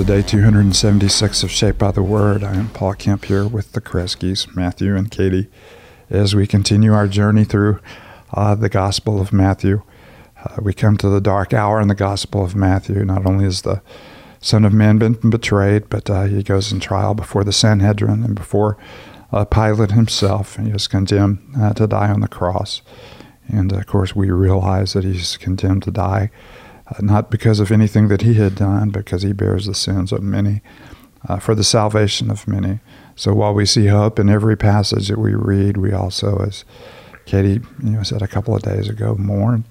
to day 276 of Shaped by the Word. I am Paul Kemp here with the Kreskis, Matthew and Katie, as we continue our journey through uh, the Gospel of Matthew. Uh, we come to the dark hour in the Gospel of Matthew. Not only is the Son of Man been betrayed, but uh, he goes in trial before the Sanhedrin and before uh, Pilate himself. and He is condemned uh, to die on the cross. And of course, we realize that he's condemned to die not because of anything that he had done, because he bears the sins of many, uh, for the salvation of many. So while we see hope in every passage that we read, we also, as Katie you know, said a couple of days ago, mourn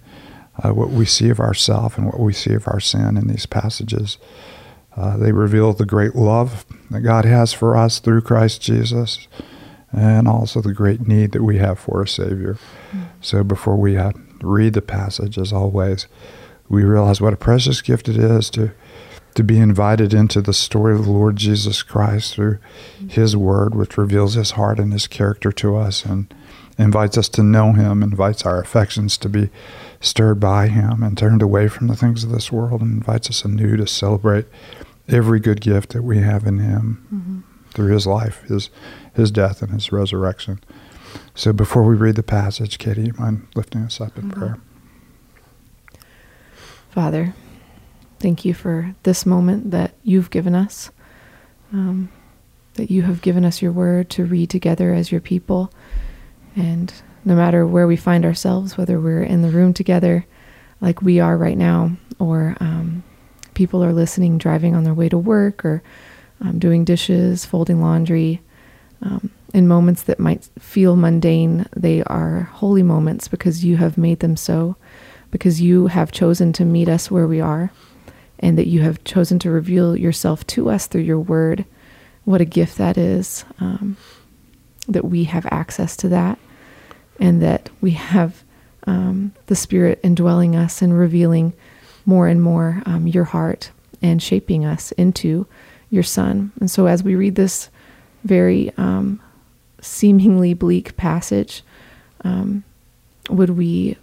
uh, what we see of ourself and what we see of our sin in these passages. Uh, they reveal the great love that God has for us through Christ Jesus, and also the great need that we have for a Savior. Mm-hmm. So before we uh, read the passage, as always, we realize what a precious gift it is to to be invited into the story of the Lord Jesus Christ through His Word, which reveals His heart and His character to us and invites us to know Him, invites our affections to be stirred by Him and turned away from the things of this world, and invites us anew to celebrate every good gift that we have in Him mm-hmm. through His life, His His death, and His resurrection. So before we read the passage, Katie, you mind lifting us up in mm-hmm. prayer? Father, thank you for this moment that you've given us, um, that you have given us your word to read together as your people. And no matter where we find ourselves, whether we're in the room together like we are right now, or um, people are listening driving on their way to work, or um, doing dishes, folding laundry, um, in moments that might feel mundane, they are holy moments because you have made them so because you have chosen to meet us where we are and that you have chosen to reveal yourself to us through your word. What a gift that is um, that we have access to that and that we have um, the Spirit indwelling us and revealing more and more um, your heart and shaping us into your Son. And so, as we read this very um, seemingly bleak passage, um, would we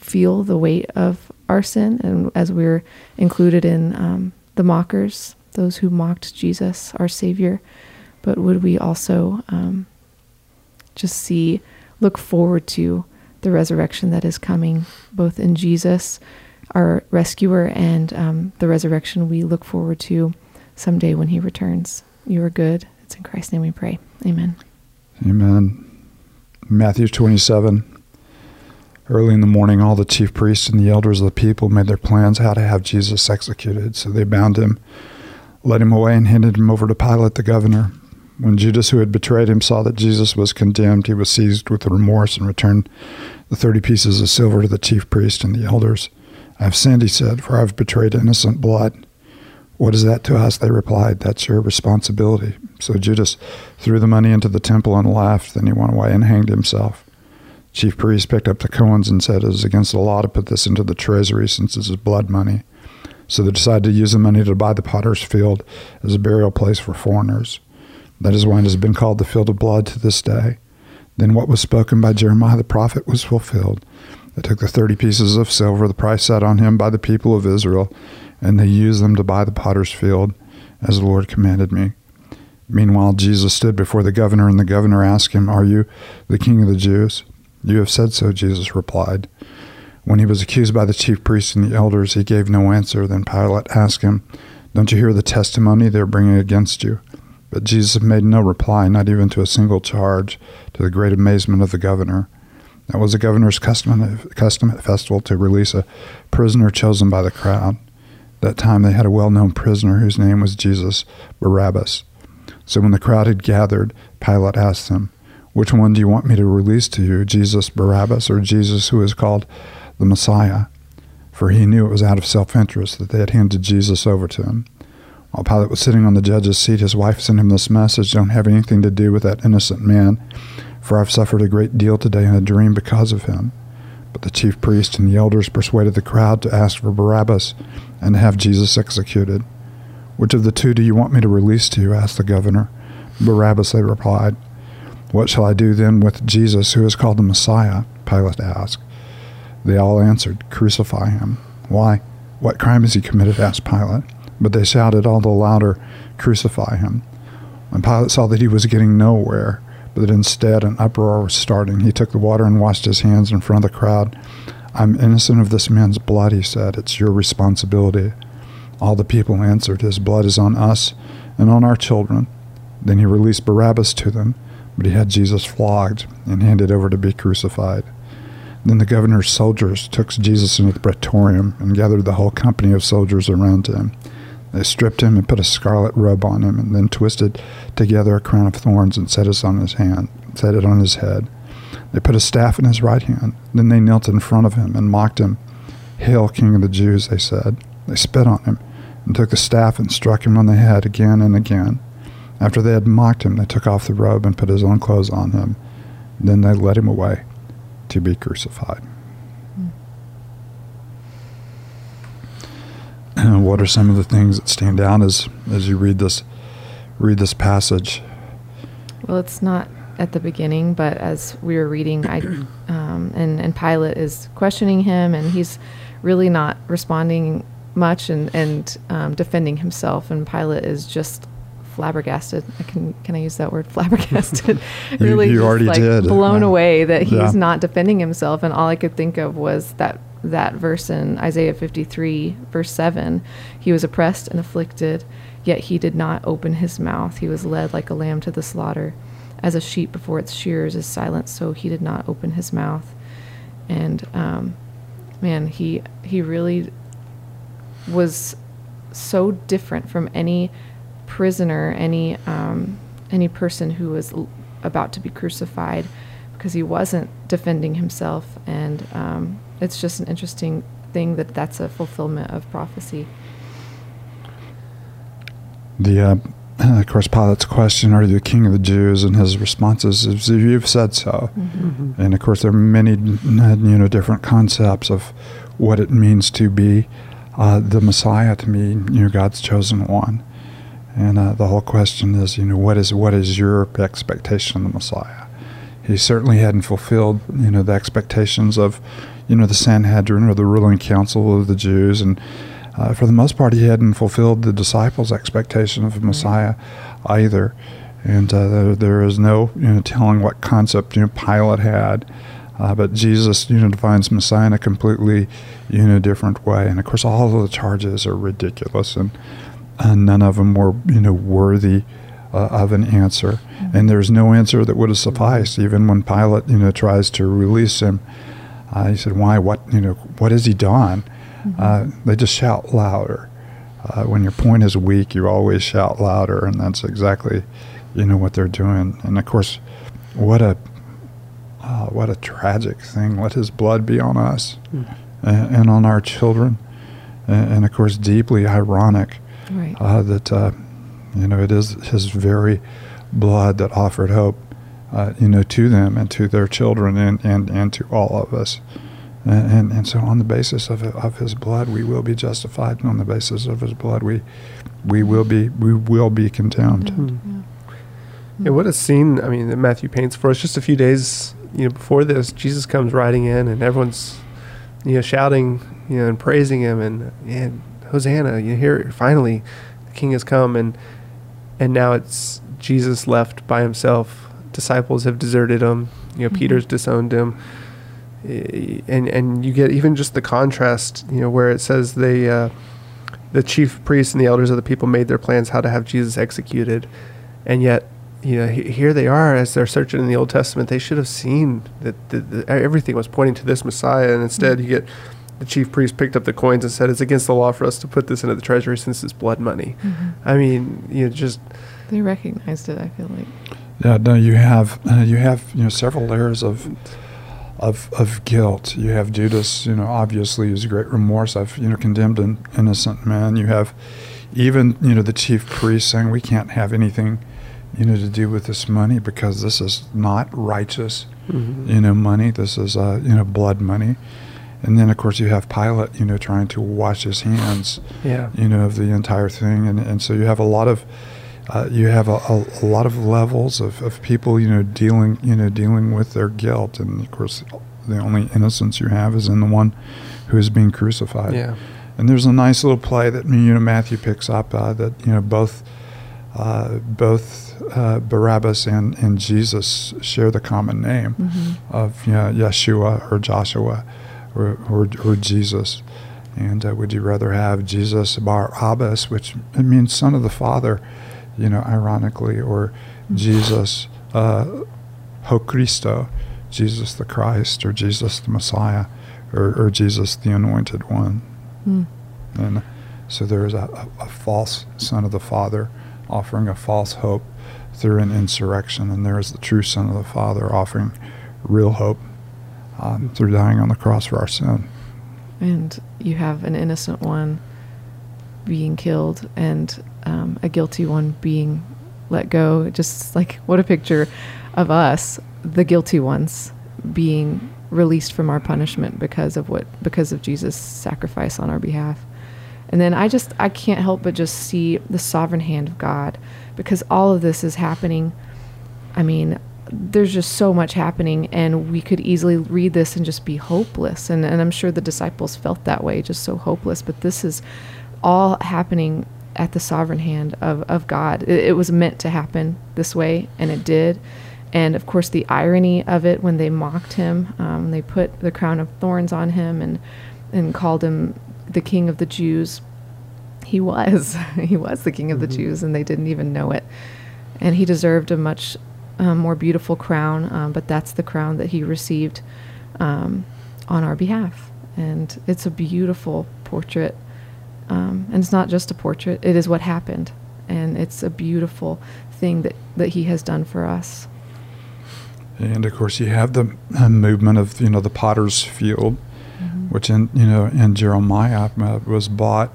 feel the weight of our sin, and as we're included in um, the mockers, those who mocked Jesus, our Savior, but would we also um, just see, look forward to the resurrection that is coming, both in Jesus, our rescuer, and um, the resurrection we look forward to someday when He returns. You are good. It's in Christ's name we pray. Amen. Amen. Matthew 27 Early in the morning, all the chief priests and the elders of the people made their plans how to have Jesus executed. So they bound him, led him away, and handed him over to Pilate the governor. When Judas, who had betrayed him, saw that Jesus was condemned, he was seized with remorse and returned the thirty pieces of silver to the chief priests and the elders. I have sinned, he said, for I have betrayed innocent blood. What is that to us? They replied. That's your responsibility. So Judas threw the money into the temple and left. Then he went away and hanged himself. Chief priest picked up the coins and said it is against the law to put this into the treasury since this is blood money. So they decided to use the money to buy the potter's field as a burial place for foreigners. That is why it has been called the field of blood to this day. Then what was spoken by Jeremiah the prophet was fulfilled. They took the thirty pieces of silver, the price set on him by the people of Israel, and they used them to buy the potter's field, as the Lord commanded me. Meanwhile, Jesus stood before the governor, and the governor asked him, Are you the king of the Jews? You have said so, Jesus replied. When he was accused by the chief priests and the elders, he gave no answer. Then Pilate asked him, Don't you hear the testimony they are bringing against you? But Jesus made no reply, not even to a single charge, to the great amazement of the governor. That was the governor's custom, custom at festival to release a prisoner chosen by the crowd. That time they had a well known prisoner whose name was Jesus Barabbas. So when the crowd had gathered, Pilate asked them, which one do you want me to release to you, Jesus Barabbas or Jesus who is called the Messiah? For he knew it was out of self interest that they had handed Jesus over to him. While Pilate was sitting on the judge's seat, his wife sent him this message Don't have anything to do with that innocent man, for I've suffered a great deal today in a dream because of him. But the chief priest and the elders persuaded the crowd to ask for Barabbas and to have Jesus executed. Which of the two do you want me to release to you? asked the governor. Barabbas, they replied. What shall I do then with Jesus, who is called the Messiah? Pilate asked. They all answered, Crucify him. Why? What crime has he committed? asked Pilate. But they shouted all the louder, Crucify him. When Pilate saw that he was getting nowhere, but that instead an uproar was starting, he took the water and washed his hands in front of the crowd. I'm innocent of this man's blood, he said. It's your responsibility. All the people answered, His blood is on us and on our children. Then he released Barabbas to them, but he had Jesus flogged and handed over to be crucified. Then the governor's soldiers took Jesus into the praetorium and gathered the whole company of soldiers around him. They stripped him and put a scarlet robe on him, and then twisted together a crown of thorns and set it on his hand, set it on his head. They put a staff in his right hand. Then they knelt in front of him and mocked him. Hail, King of the Jews, they said. They spit on him and took the staff and struck him on the head again and again. After they had mocked him, they took off the robe and put his own clothes on him. Then they led him away to be crucified. Mm. what are some of the things that stand out as as you read this read this passage? Well, it's not at the beginning, but as we were reading, I um, and and Pilate is questioning him, and he's really not responding much and and um, defending himself, and Pilate is just flabbergasted. I can can I use that word flabbergasted? really, you, you already like did. Blown away that he's yeah. not defending himself, and all I could think of was that that verse in Isaiah 53, verse 7. He was oppressed and afflicted, yet he did not open his mouth. He was led like a lamb to the slaughter. As a sheep before its shears is silent, so he did not open his mouth. And um, man, he he really was so different from any prisoner, any um, any person who was l- about to be crucified, because he wasn't defending himself, and um, it's just an interesting thing that that's a fulfillment of prophecy. The uh, of course Pilate's question, "Are you the king of the Jews?" and his responses is, "You've said so." Mm-hmm. Mm-hmm. And of course, there are many you know different concepts of what it means to be uh, the Messiah, to me, you know, God's chosen one. And uh, the whole question is, you know, what is what is your expectation of the Messiah? He certainly hadn't fulfilled, you know, the expectations of, you know, the Sanhedrin or the ruling council of the Jews, and uh, for the most part, he hadn't fulfilled the disciples' expectation of the Messiah either. And uh, there, there is no, you know, telling what concept you know Pilate had. Uh, but Jesus, you know, defines Messiah in a completely, you know, different way. And of course, all of the charges are ridiculous, and and none of them were you know worthy uh, of an answer. Mm-hmm. And there's no answer that would have sufficed, even when Pilate you know tries to release him. Uh, he said, "Why? What? You know, what has he done?" Mm-hmm. Uh, they just shout louder. Uh, when your point is weak, you always shout louder, and that's exactly, you know, what they're doing. And of course, what a uh, what a tragic thing. Let His blood be on us mm-hmm. and, and, on our children, and, and, of course, deeply ironic right. uh, that uh, you know it is his very blood that offered hope, uh, you know, to them and to their children and, and, and to all of us. And, and, and so, on the basis of, of his blood, we will be justified, and on the basis of his blood, we we will be we will be condemned. Mm-hmm. Yeah. what a scene! I mean, that Matthew paints for us. Just a few days, you know, before this, Jesus comes riding in, and everyone's, you know, shouting, you know, and praising him, and and Hosanna! You hear finally, the King has come, and and now it's Jesus left by himself. Disciples have deserted him. You know, mm-hmm. Peter's disowned him, and and you get even just the contrast. You know, where it says they, uh, the chief priests and the elders of the people made their plans how to have Jesus executed, and yet you know, here they are as they're searching in the Old Testament. They should have seen that the, the, everything was pointing to this Messiah, and instead mm-hmm. you get the chief priest picked up the coins and said, "It's against the law for us to put this into the treasury since it's blood money." Mm-hmm. I mean, you know, just they recognized it. I feel like. Yeah, no, you have uh, you have you know several layers of of of guilt. You have Judas, you know, obviously is great remorse. I've you know condemned an innocent man. You have even you know the chief priest saying we can't have anything you know to do with this money because this is not righteous mm-hmm. you know money. This is uh, you know blood money. And then, of course, you have Pilate, you know, trying to wash his hands, yeah. you know, of the entire thing, and and so you have a lot of, uh, you have a, a, a, lot of levels of, of people, you know, dealing, you know, dealing with their guilt, and of course, the only innocence you have is in the one who is being crucified. Yeah. and there's a nice little play that you know Matthew picks up uh, that you know both uh, both uh, Barabbas and, and Jesus share the common name Mm-hmm. of you know, Yeshua or Joshua or, or, or Jesus. And uh, would you rather have Jesus Bar Abbas, which it means son of the Father, you know, ironically, or Jesus uh, Ho Christo, Jesus the Christ, or Jesus the Messiah, or, or Jesus the Anointed One? Mm. And so there is a, a, a false son of the Father offering a false hope through an insurrection, and there is the true son of the Father offering real hope um, through dying on the cross for our sin. And you have an innocent one being killed and um, a guilty one being let go. Just like what a picture of us, the guilty ones, being released from our punishment because of what because of Jesus' sacrifice on our behalf. And then I just I can't help but just see the sovereign hand of God because all of this is happening. I mean, there's just so much happening and we could easily read this and just be hopeless. And, and i'm sure the disciples felt that way just so hopeless. But this is all happening at the sovereign hand of, of god. It, it was meant to happen this way and it did. And of course the irony of it when they mocked him um, they put the crown of thorns on him and and called him the king of the jews. He was he was the king of the Mhm. jews and they didn't even know it. And he deserved a much um, more beautiful crown, um, but that's the crown that he received um, on our behalf. And it's a beautiful portrait. Um, and it's not just a portrait, it is what happened. And it's a beautiful thing that, that he has done for us. And of course, you have the uh, movement of you know the potter's field, which in you know in Jeremiah uh, was bought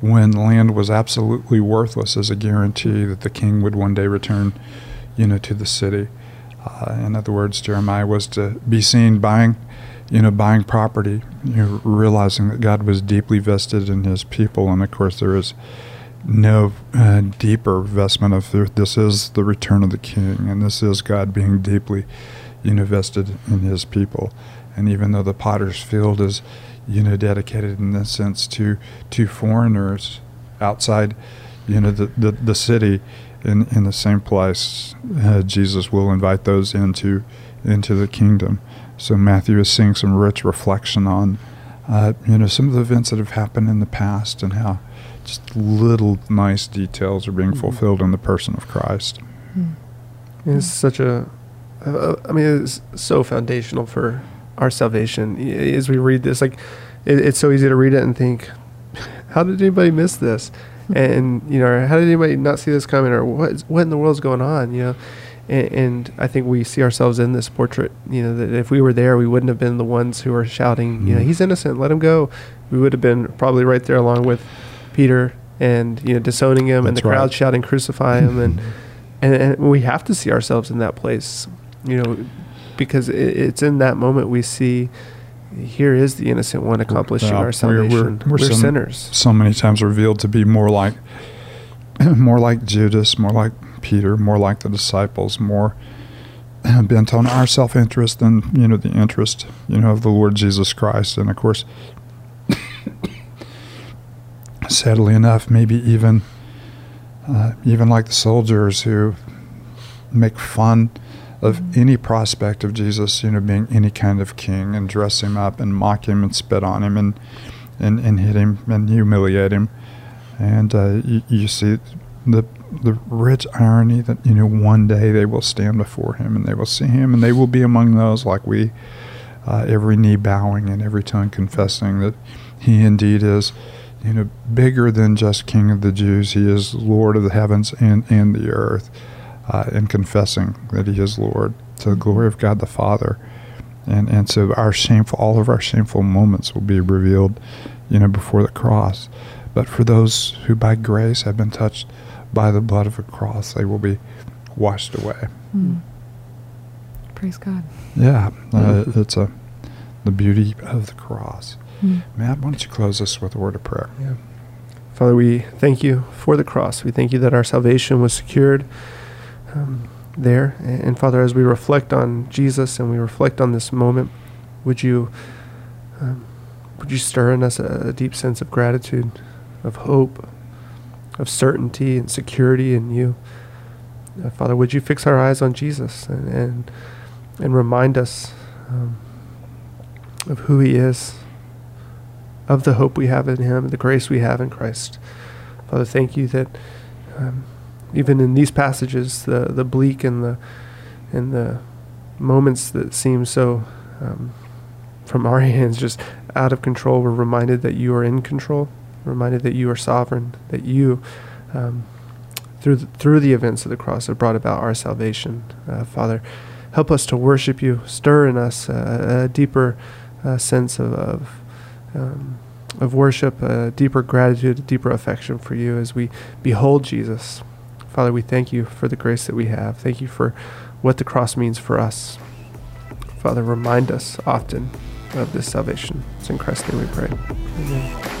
when land was absolutely worthless as a guarantee that the king would one day return, you know, to the city. Uh, in other words, Jeremiah was to be seen buying, you know, buying property, you know, realizing that God was deeply vested in His people, and of course there is no uh, deeper vestment of this is the return of the King, and this is God being deeply, you know, vested in His people, and even though the Potter's Field is you know, dedicated in this sense to to foreigners outside, you know, the the, the city. In, in the same place, uh, Jesus will invite those into into the kingdom. So Matthew is seeing some rich reflection on, uh, you know, some of the events that have happened in the past and how just little nice details are being Mhm. fulfilled in the person of Christ. Mm. It's such a, uh, mean, it's so foundational for our salvation. As we read this, like, it, it's so easy to read it and think, how did anybody miss this? And you know, how did anybody not see this coming, or what? is- What in the world's going on? You know, and, and I think we see ourselves in this portrait. You know, that if we were there, we wouldn't have been the ones who are shouting, you know, Mhm. he's innocent, let him go. We would have been probably right there along with Peter and you know disowning him, and That's the crowd right. shouting, crucify him, and and, and we have to see ourselves in that place, you know, because it, it's in that moment we see here is the innocent one accomplishing Yeah, our we're- salvation. we're- We're, we're sin- sinners. so many times revealed to be more like more like Judas, more like Peter, more like the disciples, more bent on our self-interest than you know the interest you know of the Lord Jesus Christ, and of course, sadly enough, maybe even uh, even like the soldiers who make fun of any prospect of Jesus, you know, being any kind of king, and dress him up and mock him and spit on him and and, and hit him and humiliate him. And uh, you, you see the the rich irony that you know one day they will stand before him and they will see him and they will be among those like we, uh, every knee bowing and every tongue confessing that he indeed is, you know, bigger than just King of the Jews. He is Lord of the heavens and and the earth, uh, and confessing that he is Lord to the glory of God the Father. And and so our shameful, all of our shameful moments will be revealed, you know, before the cross. But for those who by grace have been touched by the blood of a cross, they will be washed away. Mm. Praise God. Yeah, uh, it's a the beauty of the cross. Mm. Matt, why don't you close us with a word of prayer? Yeah. Father, we thank you for the cross. We thank you that our salvation was secured um, there. And, and Father, as we reflect on Jesus and we reflect on this moment, would you um, would you stir in us a, a deep sense of gratitude, of hope, of certainty and security in you. Uh, Father, would you fix our eyes on Jesus and and, and remind us um, of who He is, of the hope we have in Him, the grace we have in Christ. Father, thank you that um, even in these passages, the the bleak and the and the moments that seem so um, from our hands just out of control, we're reminded that you are in control, reminded that you are sovereign, that you um, through the, through the events of the cross have brought about our salvation. Uh, Father, help us to worship you. Stir in us a, a deeper uh, sense of of, um, of worship, a deeper gratitude, a deeper affection for you as we behold Jesus. Father, we thank you for the grace that we have. Thank you for what the cross means for us. Father, remind us often of this salvation. It's in Christ's name we pray. Amen.